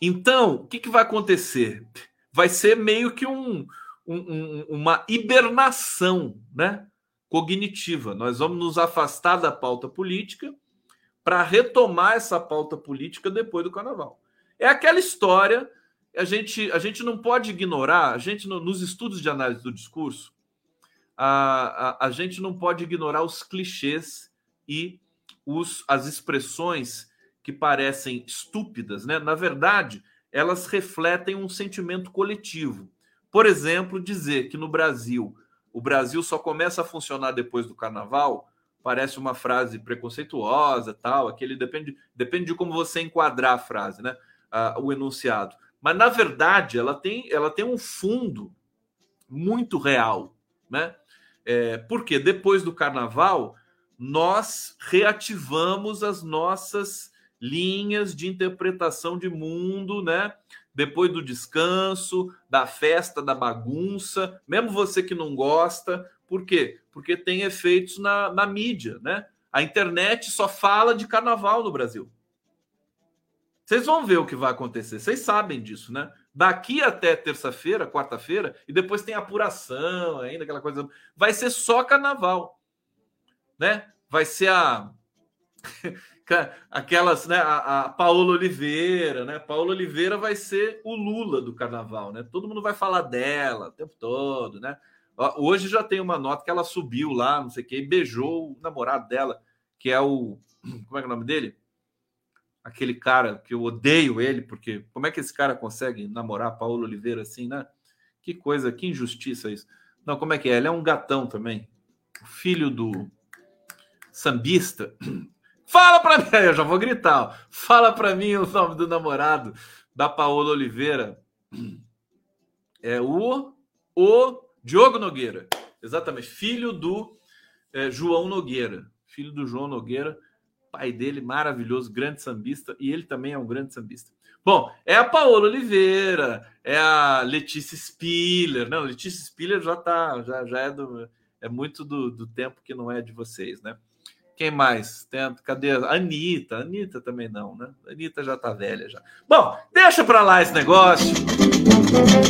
Então, o que, que vai acontecer? Vai ser meio que um, um, uma hibernação né, cognitiva. Nós vamos nos afastar da pauta política para retomar essa pauta política depois do carnaval. É aquela história, a gente, a gente não pode ignorar, a gente, nos estudos de análise do discurso, a, a, a gente não pode ignorar os clichês e os, as expressões que parecem estúpidas, né? na verdade, elas refletem um sentimento coletivo. Por exemplo, dizer que no Brasil o Brasil só começa a funcionar depois do carnaval parece uma frase preconceituosa, tal, aquele depende, depende de como você enquadrar a frase, né? Ah, o enunciado. Mas na verdade, ela tem, ela tem um fundo muito real, né? É, porque depois do carnaval nós reativamos as nossas linhas de interpretação de mundo, né? Depois do descanso, da festa, da bagunça, mesmo você que não gosta, por quê? Porque tem efeitos na, na mídia, né? A internet só fala de carnaval no Brasil. Vocês vão ver o que vai acontecer, vocês sabem disso, né? Daqui até terça-feira, quarta-feira, e depois tem apuração ainda, aquela coisa. Vai ser só carnaval, né? Vai ser a aquelas, né? A, a Paola Oliveira, né? Paola Oliveira vai ser o Lula do carnaval, né? Todo mundo vai falar dela o tempo todo, né? Hoje já tem uma nota que ela subiu lá, não sei o que, e beijou o namorado dela, que é o. [CLEARS THROAT] Como é, é o nome dele? Aquele cara que eu odeio ele, porque como é que esse cara consegue namorar a Paola Oliveira assim, né? Que coisa, que injustiça isso. Não, como é que é? Ele é um gatão também. Filho do sambista. [CLEARS THROAT] Fala para mim, [LAUGHS] eu já vou gritar. Ó. Fala para mim o nome do namorado da Paola Oliveira. É o o Diogo Nogueira. Exatamente, filho do é, João Nogueira. Filho do João Nogueira, pai dele maravilhoso, grande sambista, e ele também é um grande sambista. Bom, é a Paola Oliveira, é a Letícia Spiller. Não, Letícia Spiller já tá, já, já é do, é muito do, do tempo que não é de vocês, né? Quem mais? Tem, cadê? Anitta. Anitta também não, né? Anitta já tá velha já. Bom, deixa pra lá esse negócio.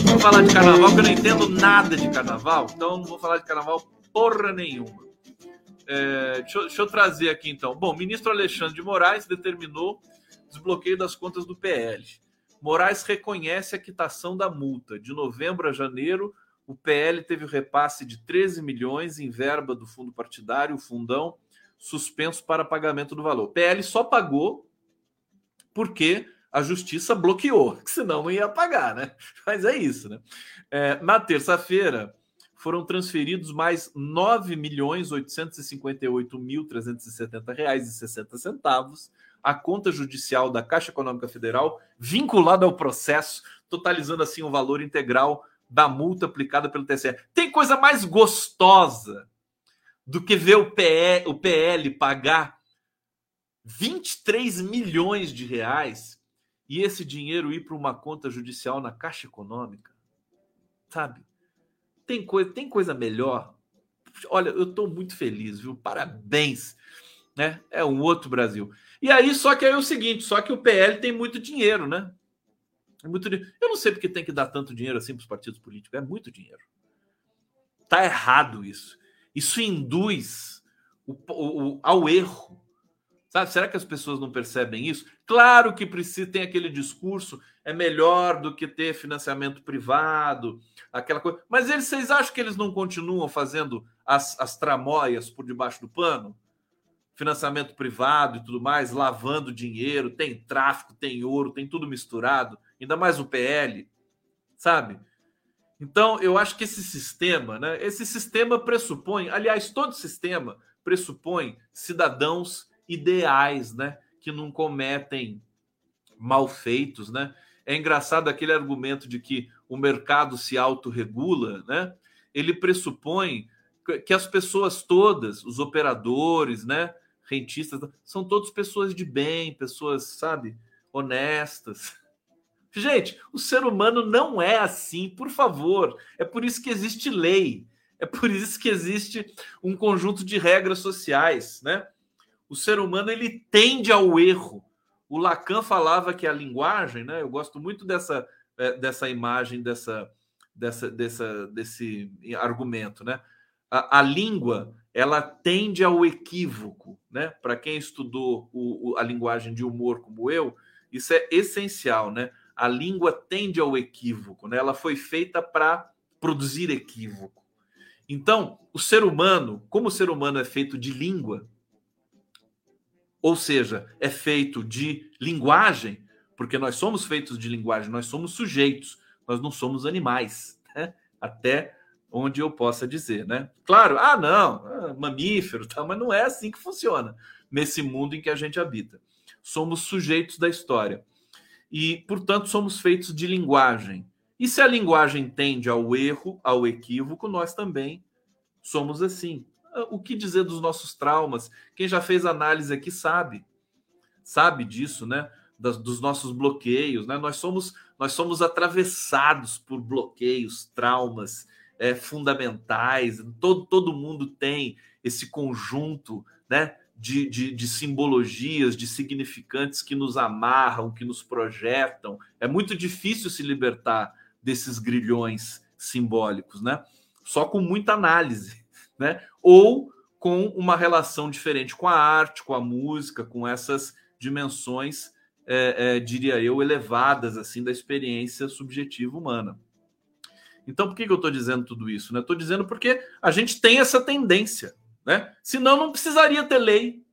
Vou falar de carnaval, porque eu não entendo nada de carnaval, então não vou falar de carnaval porra nenhuma. É, deixa, deixa, eu, trazer aqui então. Bom, o ministro Alexandre de Moraes determinou desbloqueio das contas do PL. Moraes reconhece a quitação da multa. De novembro a janeiro, o PL teve o repasse de 13 milhões em verba do fundo partidário, o fundão, suspenso para pagamento do valor. PL só pagou porque a justiça bloqueou, [LAUGHS] que senão não ia pagar, né? Mas é isso, né? É, na terça-feira foram transferidos mais 9 milhões 858 mil 370 reais e 60 centavos à conta judicial da Caixa Econômica Federal, vinculada ao processo, totalizando assim o valor integral da multa aplicada pelo TSE. Tem coisa mais gostosa do que ver o, PE, o PL pagar 23 milhões de reais e esse dinheiro ir para uma conta judicial na Caixa Econômica. sabe? Tem coisa, tem coisa melhor. Olha, eu estou muito feliz, viu? Parabéns, né? É um outro Brasil. E aí, só que aí é o seguinte, só que o PL tem muito dinheiro, né? É muito Eu não sei porque tem que dar tanto dinheiro assim para os partidos políticos. É muito dinheiro. Tá errado isso. Isso induz o, o, ao erro. Sabe? Será que as pessoas não percebem isso? Claro que precisa ter aquele discurso, é melhor do que ter financiamento privado, aquela coisa. Mas eles, vocês acham que eles não continuam fazendo as, as tramóias por debaixo do pano? Financiamento privado e tudo mais, lavando dinheiro, tem tráfico, tem ouro, tem tudo misturado, ainda mais o PL, sabe? Então, eu acho que esse sistema, né? Esse sistema pressupõe, aliás, todo sistema pressupõe cidadãos ideais, né? Que não cometem malfeitos, né? É engraçado aquele argumento de que o mercado se autorregula, né? Ele pressupõe que as pessoas todas, os operadores, né? Rentistas, são todos pessoas de bem, pessoas, sabe, honestas. Gente, o ser humano não é assim, por favor. É por isso que existe lei. É por isso que existe um conjunto de regras sociais, né? O ser humano ele tende ao erro. O Lacan falava que a linguagem, né? Eu gosto muito dessa é, dessa imagem, dessa, dessa, dessa desse argumento, né? A, a língua ela tende ao equívoco, né? Para quem estudou o, o, a linguagem de humor como eu, isso é essencial, né? A língua tende ao equívoco, né? ela foi feita para produzir equívoco. Então, o ser humano, como o ser humano é feito de língua, ou seja, é feito de linguagem, porque nós somos feitos de linguagem, nós somos sujeitos, nós não somos animais, né? até onde eu possa dizer, né? Claro, ah, não, ah, mamífero, tá, mas não é assim que funciona nesse mundo em que a gente habita. Somos sujeitos da história e, portanto, somos feitos de linguagem. E se a linguagem tende ao erro, ao equívoco, nós também somos assim. Ah, o que dizer dos nossos traumas? Quem já fez análise aqui sabe, sabe disso, né? Das, dos nossos bloqueios, né? Nós somos nós somos atravessados por bloqueios, traumas é, fundamentais. Todo todo mundo tem esse conjunto, né? De, de, de, simbologias, de significantes que nos amarram, que nos projetam. É muito difícil se libertar desses grilhões simbólicos, né? Só com muita análise, [LAUGHS] né? Ou com uma relação diferente com a arte, com a música, com essas dimensões, é, é, diria eu, elevadas assim da experiência subjetiva humana. Então, por que, que eu estou dizendo tudo isso? Estou né? dizendo porque a gente tem essa tendência né? Senão não precisaria ter lei.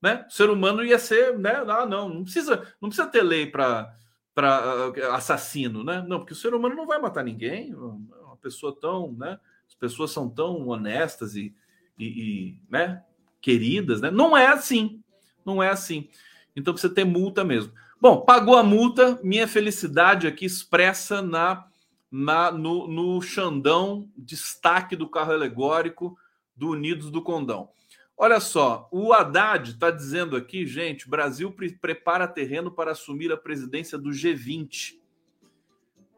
Né? O ser humano ia ser, né? Ah, não, não precisa, não precisa ter lei para para ah, assassino, né? Não, porque o ser humano não vai matar ninguém. Uma pessoa tão, né? As pessoas são tão honestas e, e, e né? queridas, né? Não é assim. Não é assim. Então precisa ter multa mesmo. Bom, pagou a multa, minha felicidade aqui expressa na, na no, no Xandão, destaque do carro alegórico, do Unidos do Condão. Olha só, o Haddad está dizendo aqui, gente, Brasil pre prepara terreno para assumir a presidência do G20.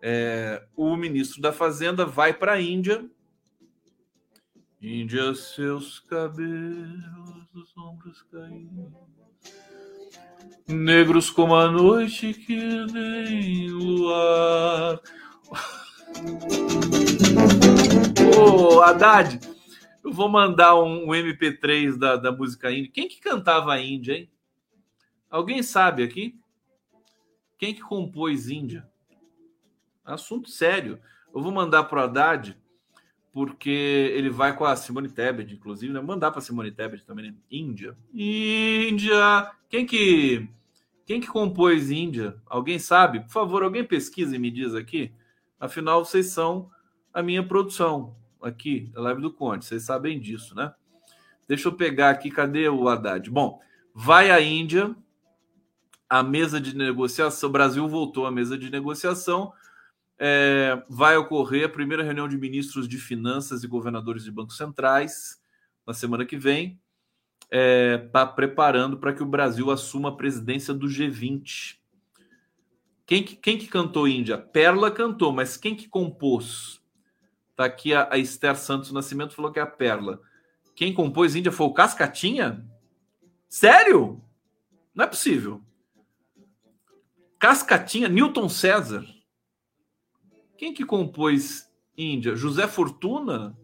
É, o ministro da Fazenda vai para a Índia. Índia, seus cabelos, os ombros caídos, negros como a noite que nem luar. [LAUGHS] Ô, oh, Haddad, eu vou mandar um, um MP3 da, da música índia. Quem que cantava Índia, hein? Alguém sabe aqui? Quem que compôs Índia? Assunto sério. Eu vou mandar para o Haddad, porque ele vai com a Simone Tebet, inclusive, né? Mandar para Simone Tebet também, né? Índia. Índia. Quem que quem que compôs Índia? Alguém sabe? Por favor, alguém pesquisa e me diz aqui. Afinal, vocês são a minha produção aqui, a live do Conde, vocês sabem disso, né? Deixa eu pegar aqui, cadê o Haddad? Bom, vai à Índia, a mesa de negociação, o Brasil voltou à mesa de negociação, é, vai ocorrer a primeira reunião de ministros de finanças e governadores de bancos centrais na semana que vem. Está é, tá preparando para que o Brasil assuma a presidência do G20. Quem que, quem que cantou Índia? Perla cantou, mas quem que compôs? Tá aqui a, a Esther Santos Nascimento falou que é a Perla. Quem compôs Índia foi o Cascatinha? Sério? Não é possível. Cascatinha, Newton César. Quem que compôs Índia? José Fortuna?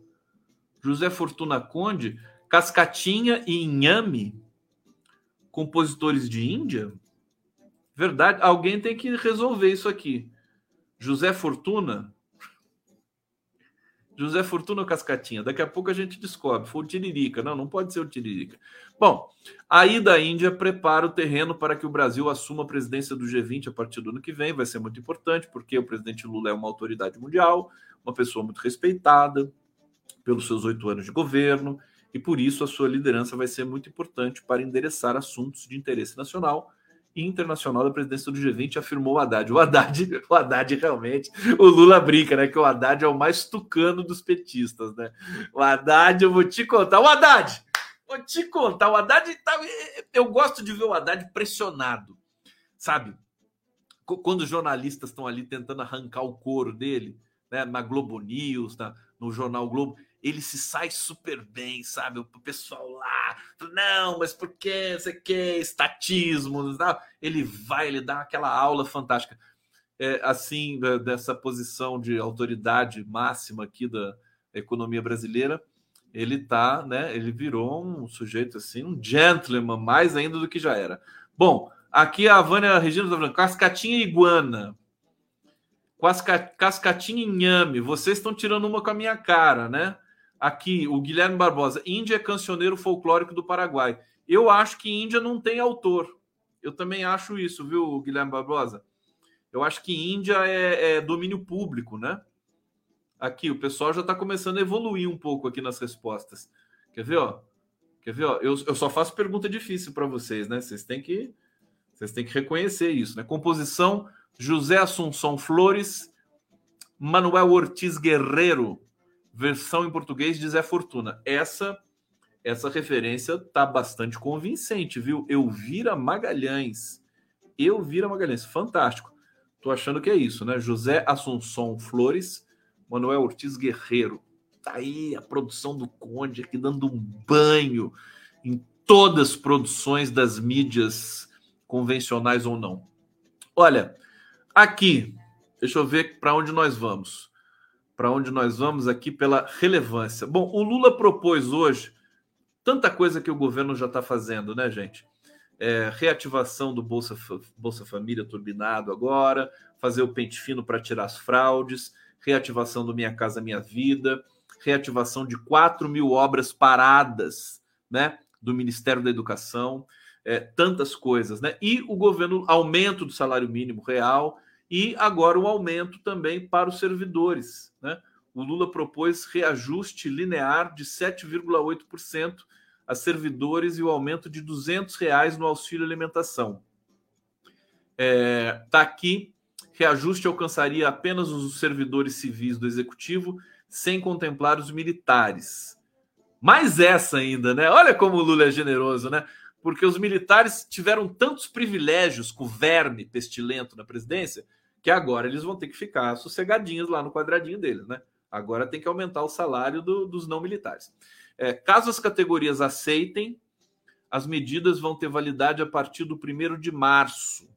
José Fortuna Conde? Cascatinha e Inhame? Compositores de Índia? Verdade, alguém tem que resolver isso aqui. José Fortuna? José Fortuna Cascatinha? Daqui a pouco a gente descobre. Foi o Tiririca. Não, não pode ser o Tiririca. Bom, aí da Índia prepara o terreno para que o Brasil assuma a presidência do G20 a partir do ano que vem. Vai ser muito importante, porque o presidente Lula é uma autoridade mundial, uma pessoa muito respeitada pelos seus oito anos de governo, e por isso a sua liderança vai ser muito importante para endereçar assuntos de interesse nacional internacional da presidência do G20, afirmou o Haddad. O Haddad, [LAUGHS] o Haddad realmente, o Lula brinca, né? Que o Haddad é o mais tucano dos petistas, né? O Haddad, eu vou te contar. O Haddad, vou te contar. O Haddad, tá, eu gosto de ver o Haddad pressionado, sabe? Quando os jornalistas estão ali tentando arrancar o couro dele, né? Na Globo News, na, no Jornal Globo ele se sai super bem, sabe? O pessoal lá, não, mas por que, você quer estatismo, tá? ele vai, ele dá aquela aula fantástica. É, assim, dessa posição de autoridade máxima aqui da economia brasileira, ele tá, né? Ele virou um sujeito assim, um gentleman, mais ainda do que já era. Bom, aqui a Vânia Regina está falando, cascatinha iguana. Cascatinha inhame, vocês estão tirando uma com a minha cara, né? Aqui, o Guilherme Barbosa. Índia é cancioneiro folclórico do Paraguai. Eu acho que Índia não tem autor. Eu também acho isso, viu, Guilherme Barbosa? Eu acho que Índia é, é domínio público, né? Aqui, o pessoal já está começando a evoluir um pouco aqui nas respostas. Quer ver, ó? Quer ver, ó? Eu, eu só faço pergunta difícil para vocês, né? Vocês têm que vocês têm que reconhecer isso, né? Composição José Assunção Flores, Manuel Ortiz Guerreiro, versão em português de Zé Fortuna. Essa essa referência tá bastante convincente, viu? Elvira Magalhães. Elvira Magalhães, fantástico. Tô achando que é isso, né? José Assunção Flores, Manuel Ortiz Guerreiro. Tá aí a produção do Conde aqui dando um banho em todas as produções das mídias convencionais ou não. Olha, aqui, deixa eu ver para onde nós vamos para onde nós vamos aqui pela relevância. Bom, o Lula propôs hoje tanta coisa que o governo já está fazendo, né, gente? É, reativação do Bolsa, Bolsa Família turbinado agora, fazer o pente fino para tirar as fraudes, reativação do Minha Casa Minha Vida, reativação de 4 mil obras paradas, né, do Ministério da Educação, é, tantas coisas, né? E o governo, aumento do salário mínimo real, e agora o aumento também para os servidores. Né? O Lula propôs reajuste linear de 7,8% a servidores e o aumento de 200 reais no auxílio alimentação. Está é, tá aqui, reajuste alcançaria apenas os servidores civis do executivo, sem contemplar os militares. Mais essa ainda, né? Olha como o Lula é generoso, né? Porque os militares tiveram tantos privilégios com o verme pestilento na presidência que agora eles vão ter que ficar sossegadinhos lá no quadradinho deles, né? Agora tem que aumentar o salário do, dos não militares. É, caso as categorias aceitem, as medidas vão ter validade a partir do 1 de março.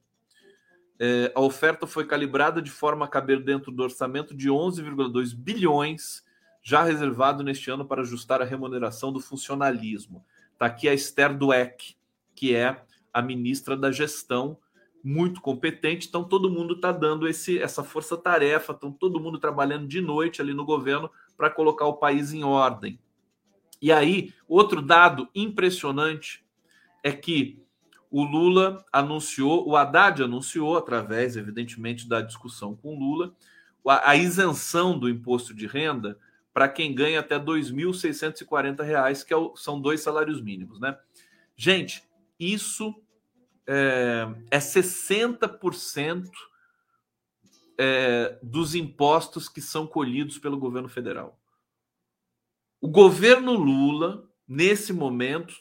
É, a oferta foi calibrada de forma a caber dentro do orçamento de 11,2 bilhões, já reservado neste ano para ajustar a remuneração do funcionalismo. Está aqui a Esther Dueck, que é a ministra da Gestão, muito competente, então todo mundo está dando esse, essa força-tarefa, estão todo mundo trabalhando de noite ali no governo para colocar o país em ordem. E aí, outro dado impressionante é que o Lula anunciou, o Haddad anunciou, através, evidentemente, da discussão com o Lula, a, isenção do imposto de renda para quem ganha até R$ 2.640, que é são dois salários mínimos, né? Gente, isso é, é 60% é, dos impostos que são colhidos pelo governo federal. O governo Lula, nesse momento,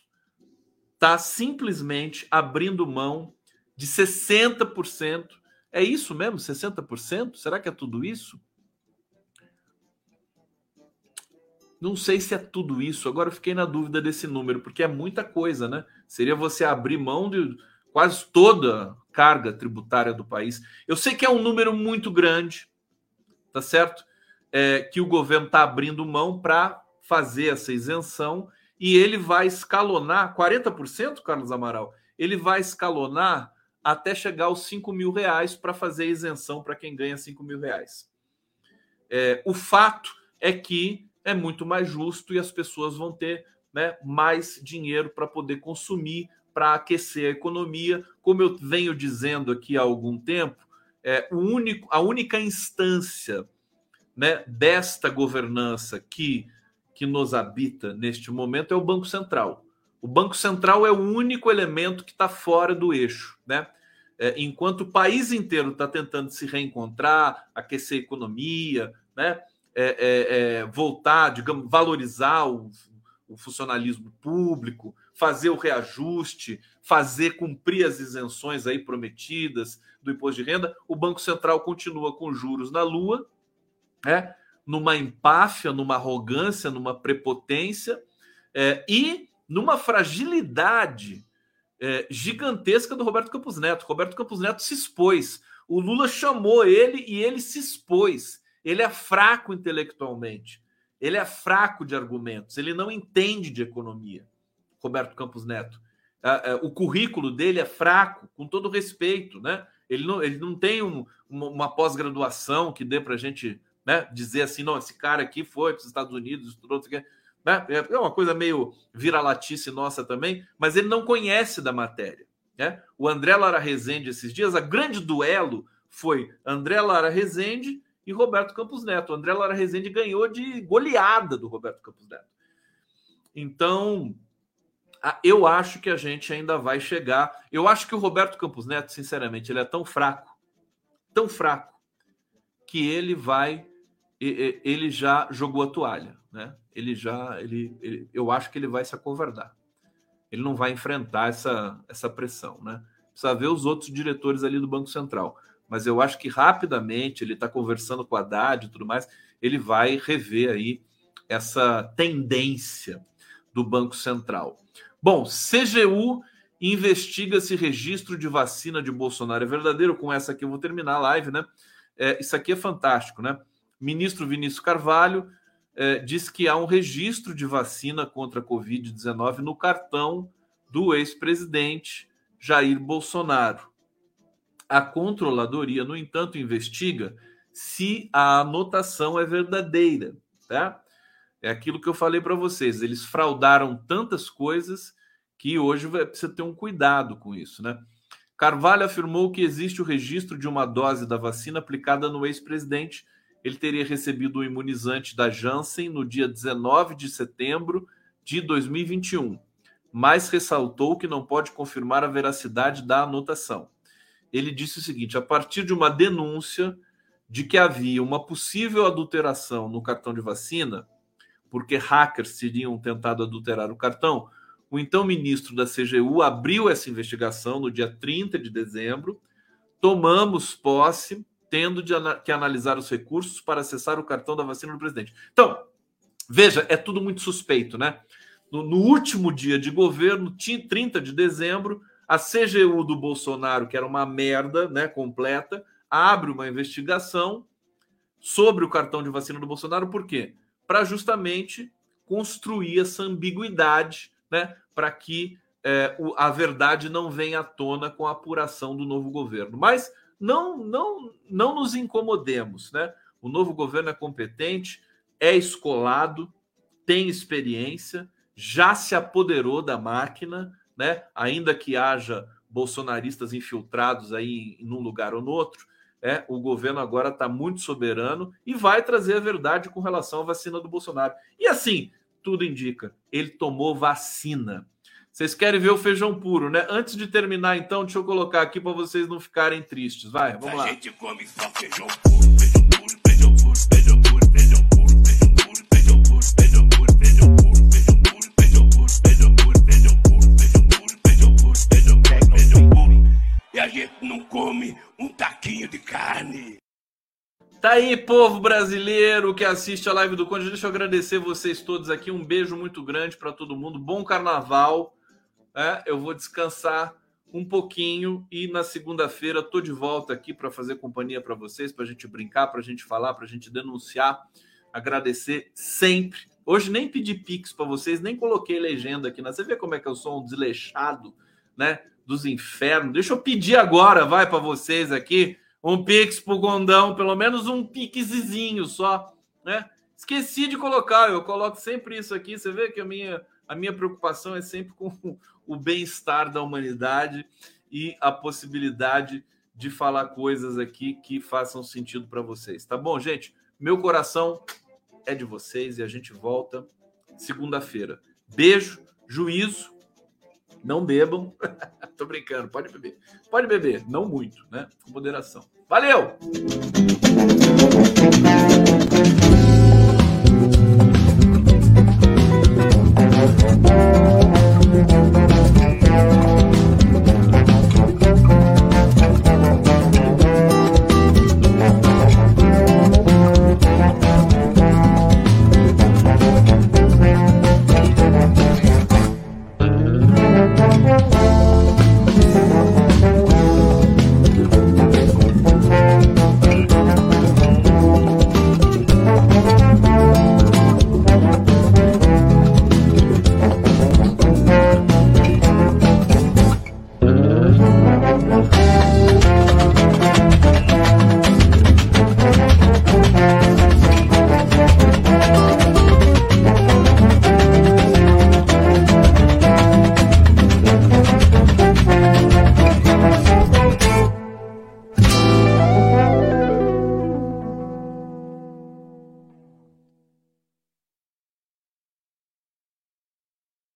está simplesmente abrindo mão de 60%. É isso mesmo? 60%? Será que é tudo isso? Não sei se é tudo isso. Agora eu fiquei na dúvida desse número, porque é muita coisa, né? Seria você abrir mão de quase toda a carga tributária do país. Eu sei que é um número muito grande, tá certo? É, que o governo está abrindo mão para fazer essa isenção e ele vai escalonar 40%, Carlos Amaral. Ele vai escalonar até chegar aos 5 mil reais para fazer isenção para quem ganha 5 mil reais. É, o fato é que é muito mais justo e as pessoas vão ter né, mais dinheiro para poder consumir, para aquecer a economia. Como eu venho dizendo aqui há algum tempo, é, o único, a única instância né, desta governança que, que nos habita neste momento é o Banco Central. O Banco Central é o único elemento que está fora do eixo, né? É, enquanto o país inteiro está tentando se reencontrar, aquecer a economia, né? É, é, é, voltar, digamos, valorizar o, o funcionalismo público, fazer o reajuste, fazer cumprir as isenções aí prometidas do imposto de renda, o Banco Central continua com juros na lua, né? numa empáfia, numa arrogância, numa prepotência é, e numa fragilidade é, gigantesca do Roberto Campos Neto. Roberto Campos Neto se expôs. O Lula chamou ele e ele se expôs. Ele é fraco intelectualmente. Ele é fraco de argumentos. Ele não entende de economia. Roberto Campos Neto. O currículo dele é fraco, com todo respeito, né? Ele não, ele não tem um, uma, uma pós-graduação que dê para a gente né, dizer assim, não, esse cara aqui foi para os Estados Unidos, estudou, né? É uma coisa meio vira-latice nossa também, mas ele não conhece da matéria. Né? O André Lara Rezende, esses dias, a grande duelo foi André Lara Rezende e Roberto Campos Neto. O André Lara Rezende ganhou de goleada do Roberto Campos Neto. Então, eu acho que a gente ainda vai chegar. Eu acho que o Roberto Campos Neto, sinceramente, ele é tão fraco, tão fraco, que ele vai. Ele já jogou a toalha né? Ele já, ele, ele, eu acho que ele vai se acovardar. Ele não vai enfrentar essa, essa pressão, né? Precisa ver os outros diretores ali do Banco Central. Mas eu acho que rapidamente ele está conversando com a Haddad e tudo mais, ele vai rever aí essa tendência do Banco Central. Bom, CGU investiga se registro de vacina de Bolsonaro é verdadeiro. Com essa aqui eu vou terminar a live, né? É, isso aqui é fantástico, né? Ministro Vinícius Carvalho é, diz que há um registro de vacina contra a Covid-19 no cartão do ex-presidente Jair Bolsonaro. A controladoria, no entanto, investiga se a anotação é verdadeira, tá? É aquilo que eu falei para vocês. Eles fraudaram tantas coisas que hoje precisa ter um cuidado com isso, né? Carvalho afirmou que existe o registro de uma dose da vacina aplicada no ex-presidente ele teria recebido o imunizante da Janssen no dia 19 de setembro de 2021, mas ressaltou que não pode confirmar a veracidade da anotação. Ele disse o seguinte: a partir de uma denúncia de que havia uma possível adulteração no cartão de vacina, porque hackers teriam tentado adulterar o cartão, o então ministro da CGU abriu essa investigação no dia 30 de dezembro. Tomamos posse tendo de, que analisar os recursos para acessar o cartão da vacina do presidente. Então, veja, é tudo muito suspeito, né? No, no último dia de governo, 30 de dezembro, a CGU do Bolsonaro, que era uma merda, né, completa, abre uma investigação sobre o cartão de vacina do Bolsonaro, por quê? Para justamente construir essa ambiguidade, né, para que é, o, a verdade não venha à tona com a apuração do novo governo. Mas não, não, não nos incomodemos, né? O novo governo é competente, é escolado, tem experiência, já se apoderou da máquina, né? Ainda que haja bolsonaristas infiltrados aí em um lugar ou no outro, é, o governo agora está muito soberano e vai trazer a verdade com relação à vacina do Bolsonaro. E assim, tudo indica, ele tomou vacina. Vocês querem ver o feijão puro, né? Antes de terminar, então, deixa eu colocar aqui para vocês não ficarem tristes. Vai, vamos lá. A gente come só feijão puro, feijão puro, E a gente não come um taquinho de aí, povo brasileiro que assiste a live do Conde, deixa eu agradecer vocês todos aqui. Um beijo muito grande para todo mundo. Bom carnaval. É, eu vou descansar um pouquinho e na segunda-feira tô de volta aqui para fazer companhia para vocês, para a gente brincar, para a gente falar, para a gente denunciar. Agradecer sempre. Hoje nem pedi pix para vocês, nem coloquei legenda aqui. Né? Você vê como é que eu sou um desleixado, né? Dos infernos. Deixa eu pedir agora, vai para vocês aqui um pix pro Gondão, pelo menos um pixezinho só, né? Esqueci de colocar, eu coloco sempre isso aqui. Você vê que a minha, a minha preocupação é sempre com [LAUGHS] o bem-estar da humanidade e a possibilidade de falar coisas aqui que façam sentido para vocês. Tá bom, gente? Meu coração é de vocês e a gente volta segunda-feira. Beijo, juízo, não bebam. [LAUGHS] Tô brincando, pode beber. Pode beber, não muito, né? Com moderação. Valeu!